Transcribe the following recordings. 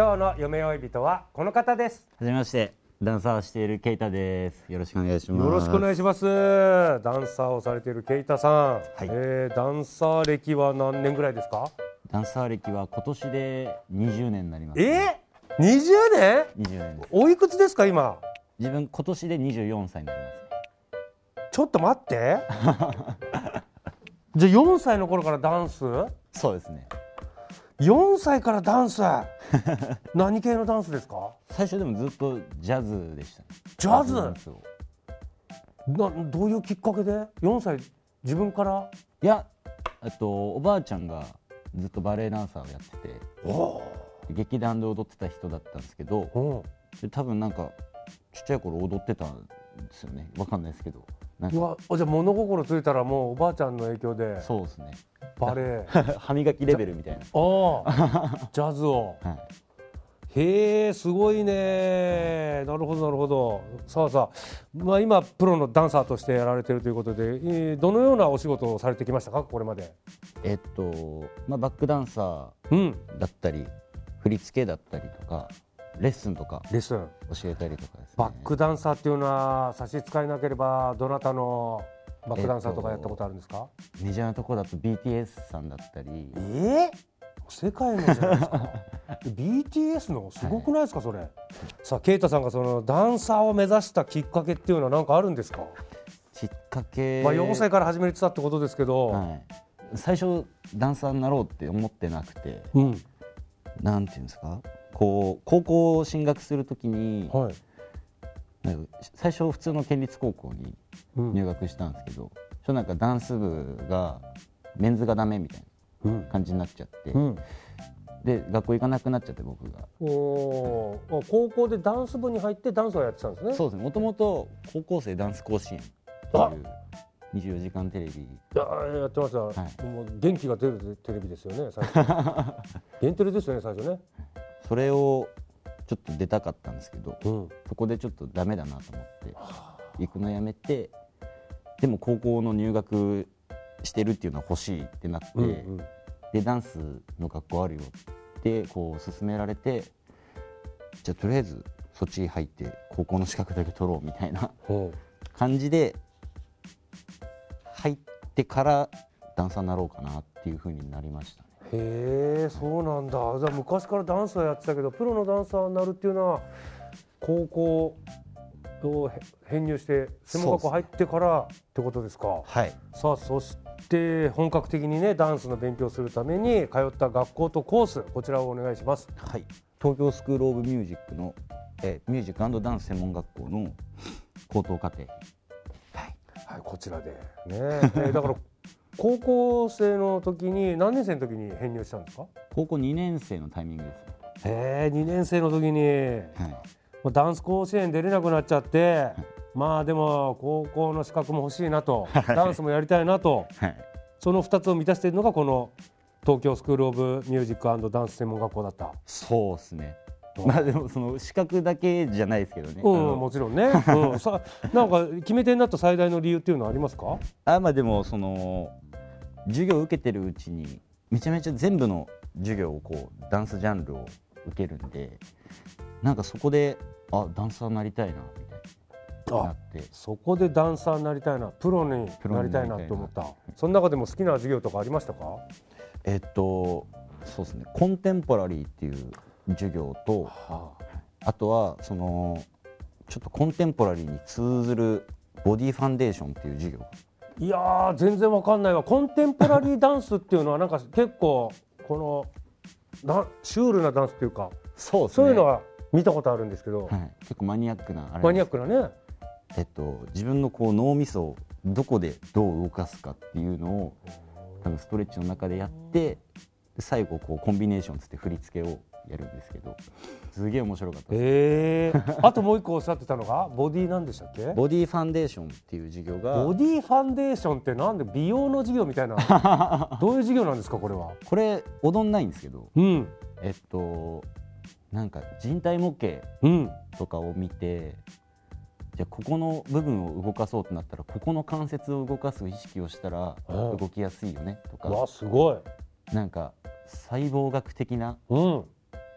今日の夢追い人はこの方です。はじめまして。ダンサーをしているケイタです。よろしくお願いします。よろしくお願いします。ダンサーをされているケイタさん、はい。えーダンサー歴は何年ぐらいですか？ダンサー歴は今年で20年になりますえ？ー、20年？20年おいくつですか今？自分今年で24歳になります。ちょっと待って。じゃあ4歳の頃からダンス？そうですね4歳からダンス。何系のダンスですか？最初でもずっとジャズでしたね。ジャズ？などういうきっかけで？4歳自分から？いやえっとおばあちゃんがずっとバレエダンサーをやってて。お劇団で踊ってた人だったんですけど多分なんかちっちゃい頃踊ってたんですよね。わかんないですけど。なんか。うわじゃあ物心ついたらもうおばあちゃんの影響で。そうですねバレエ 歯磨きレベルみたいな。ああ。ジャズを。はい。へえすごいね。なるほどなるほど。さあさあ、まあ、今プロのダンサーとしてやられてるということで、えーどのようなお仕事をされてきましたか？これまで。えっと、まあ、バックダンサーうん。だったり振り付けだったりとかレッスンとかレッスン。教えたりとかですね。バックダンサーっていうのは差し支えなければどなたのバックダンサーとかやったことあるんですか、メジャーなところだと BTS さんだったり。え世界のじゃないですか。BTS のすごくないですかそれ、さあ啓太さんがそのダンサーを目指したきっかけっていうのは何かあるんですか、きっかけ、まあ、4歳から始めてたってことですけど、はい、最初ダンサーになろうって思ってなくて。うん。なんていうんですか？こう高校進学するときにはい最初普通の県立高校にうん入学したんですけど、ちょなんかダンス部がメンズがダメみたいうんな感じになっちゃって、うん。で学校行かなくなっちゃって僕が。お高校でダンス部に入ってダンスをやってたんですね。そうですね。もともと高校生ダンス甲子園という24時間テレビ。いややってました、い。もう元気が出るテレビですよね最初。限テレですよね最初ね、それをちょっと出たかったんですけどうん、そこでちょっとダメだなと思って行くのやめてでも高校の入学してるっていうのは欲しいってなって、うんうん。でダンスの学校あるよってこう勧められてじゃあとりあえずそっち入って高校の資格だけ取ろうみたいなう。ん感じで入ってからダンサーになろうかなっていう風になりましたね。へえそうなんだ。じゃあ昔からダンスはやってたけどプロのダンサーになるっていうのは高校をへ編入して専門学校入ってからってことですか？はい。さあそして本格的にねダンスの勉強するために通った学校とコースこちらをお願いします。はい、東京スクール・オブ・ミュージックの、えーミュージックダンス専門学校の高等課程。はいこちらでね。えーだから高校生の時に何年生の時に編入したんですか？高校2年生のタイミングです。ねへえ2年生の時に。はい。まあダンス甲子園出れなくなっちゃって、まあでも高校の資格も欲しいなと、ダンスもやりたいなと、はい。その2つを満たしているのがこの東京スクール・オブ・ミュージックダンス専門学校だった。そうですね。まあでもその資格だけじゃないですけどね、うん、もちろんね、うん、さなんか決め手になった最大の理由っていうのはありますか？あまあでもその授業を受けてるうちにめちゃめちゃ全部の授業をこうダンスジャンルを受けるんでなんかそこであダンサーになりたいなみたいになって。そこでダンサーになりたいなプロになりたいな。って思った。その中でも好きな授業とかありましたか？えっとそうですね。コンテンポラリーっていう授業とはあとはそのちょっとコンテンポラリーに通ずるボディファンデーションっていう授業いやー全然わかんないわ。コンテンポラリーダンスっていうのはなんか結構このなシュールなダンスっていうかそうそういうのは見たことあるんですけど、はい、結構マニアックなあれマニアックなね。えっと、自分のこう脳みそをどこでどう動かすかっていうのを多分ストレッチの中でやってで最後こうコンビネーションつって振り付けをやるんですけどすげえ面白かったです。え。ー、あともう一個おっしゃってたのがボディなんでしたっけ？ボディファンデーションっていう授業がボディファンデーションってなんで美容の授業みたいな？どういう授業なんですかこれは？これ踊んないんですけどうん。えっとなんか人体模型うん。とかを見てじゃあここの部分を動かそうとなったらここの関節を動かす意識をしたらうん動きやすいよねとうわかすごいなんか細胞学的なうん。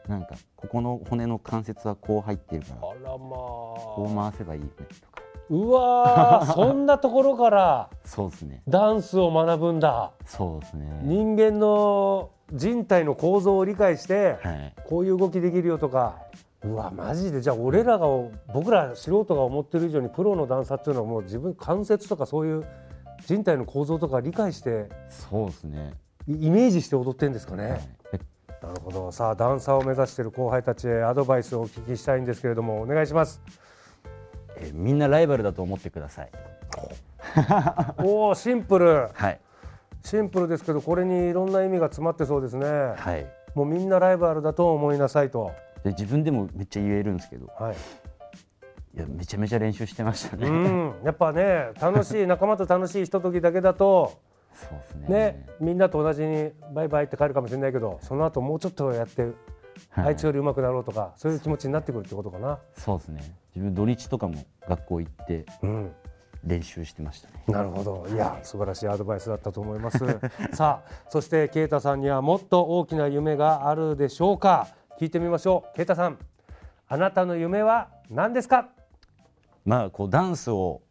なんかここの骨の関節はこう入ってるからあらまこうあ回せばいいよねとか。うわー そんなところからそうですね。ダンスを学ぶんだ。そうですね。人間の人体の構造を理解してはい。こういう動きできるよとか。うわマジで。じゃあ俺らが僕ら素人が思ってる以上にプロのダンサーっていうのはもう自分関節とかそういう人体の構造とか理解してそうですねイイメージして踊ってんですかね、はい。なるほど。さあダンサーを目指している後輩たちへアドバイスをお聞きしたいんですけれどもお願いします。えーみんなライバルだと思ってください。おおシンプル。はい。シンプルですけどこれにいろんな意味が詰まってそうですね、はい。もうみんなライバルだと思いなさいと。で自分でもめっちゃ言えるんですけど。はい。いやめちゃめちゃ練習してましたうねん。やっぱね楽しい仲間と楽しいひとときだけだとそうですね。ねみんなと同じにバイバイって帰るかもしれないけどその後もうちょっとやって、はい。あいつより上手くなろうとかそういう気持ちになってくるってことかな。そうですね。自分土日とかも学校行ってうん。練習してましたね。なるほど。いや素晴らしいアドバイスだったと思います。さあそして啓太さんにはもっと大きな夢があるでしょうか。聞いてみましょう。啓太さんあなたの夢は何ですか？まあこうダンスを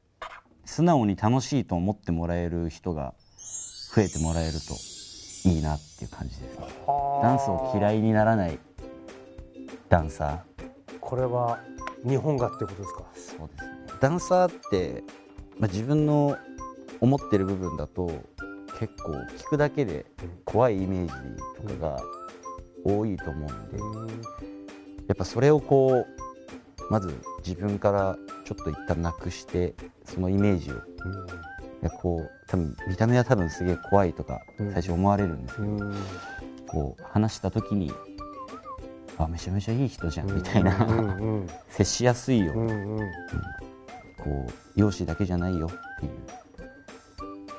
素直に楽しいと思ってもらえる人が増えてもらえるといいなっていう感じですね。ダンスを嫌いにならないダンサこれは日本がってことですか？ーそうですね。ダンサーって、まあ、自分の思ってる部分だと結構聞くだけで怖いイメージとかが多いと思うんで。やっぱそれをこうまず自分からちょっと一旦なくしてそのイメージをこう多分見た目は多分すげえ怖いとかうん。最初思われるんですけど、うん。こう話した時にあめちゃめちゃいい人じゃんみたいな、うんうん。接しやすいよ、うんうん。うん。こう容姿だけじゃないよってい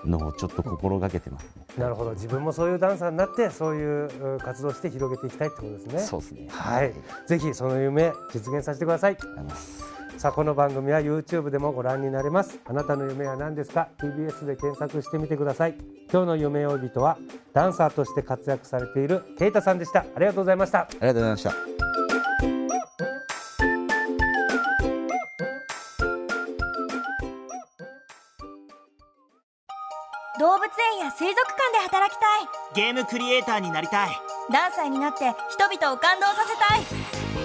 うのをちょっと心がけてますね、なるほど。自分もそういうダンサーになってそういうう活動をして広げていきたいってことですね。そうですね。はい。ぜひその夢実現させてください。ありがとうございますさあこの番組は YouTube でもご覧になれます。あなたの夢は何ですか？TBS で検索してみてください。今日の夢追い人はダンサーとして活躍されているケイタさんでした。ありがとうございました。ありがとうございました。動物園や水族館で働きたい。ゲームクリエイターになりたい。ダンサーになって人々を感動させたい